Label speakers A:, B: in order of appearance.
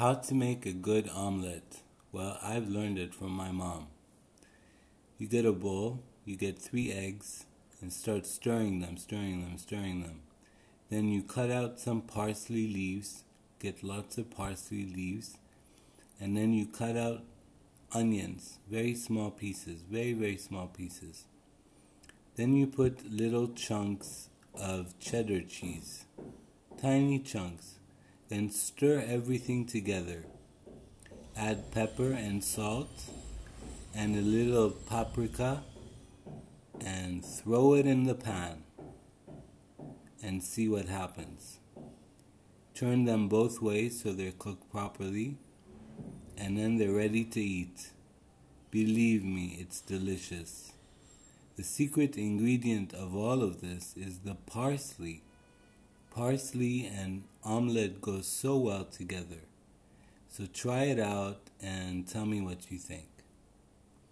A: How to make a good omelet? Well, I've learned it from my mom. You get a bowl, you get three eggs, and start stirring them, stirring them, stirring them. Then you cut out some parsley leaves, get lots of parsley leaves, and then you cut out onions, very small pieces, very, very small pieces. Then you put little chunks of cheddar cheese, tiny chunks. Then stir everything together. Add pepper and salt and a little paprika and throw it in the pan and see what happens. Turn them both ways so they're cooked properly and then they're ready to eat. Believe me, it's delicious. The secret ingredient of all of this is the parsley. Parsley and omelette go so well together. So try it out and tell me what you think.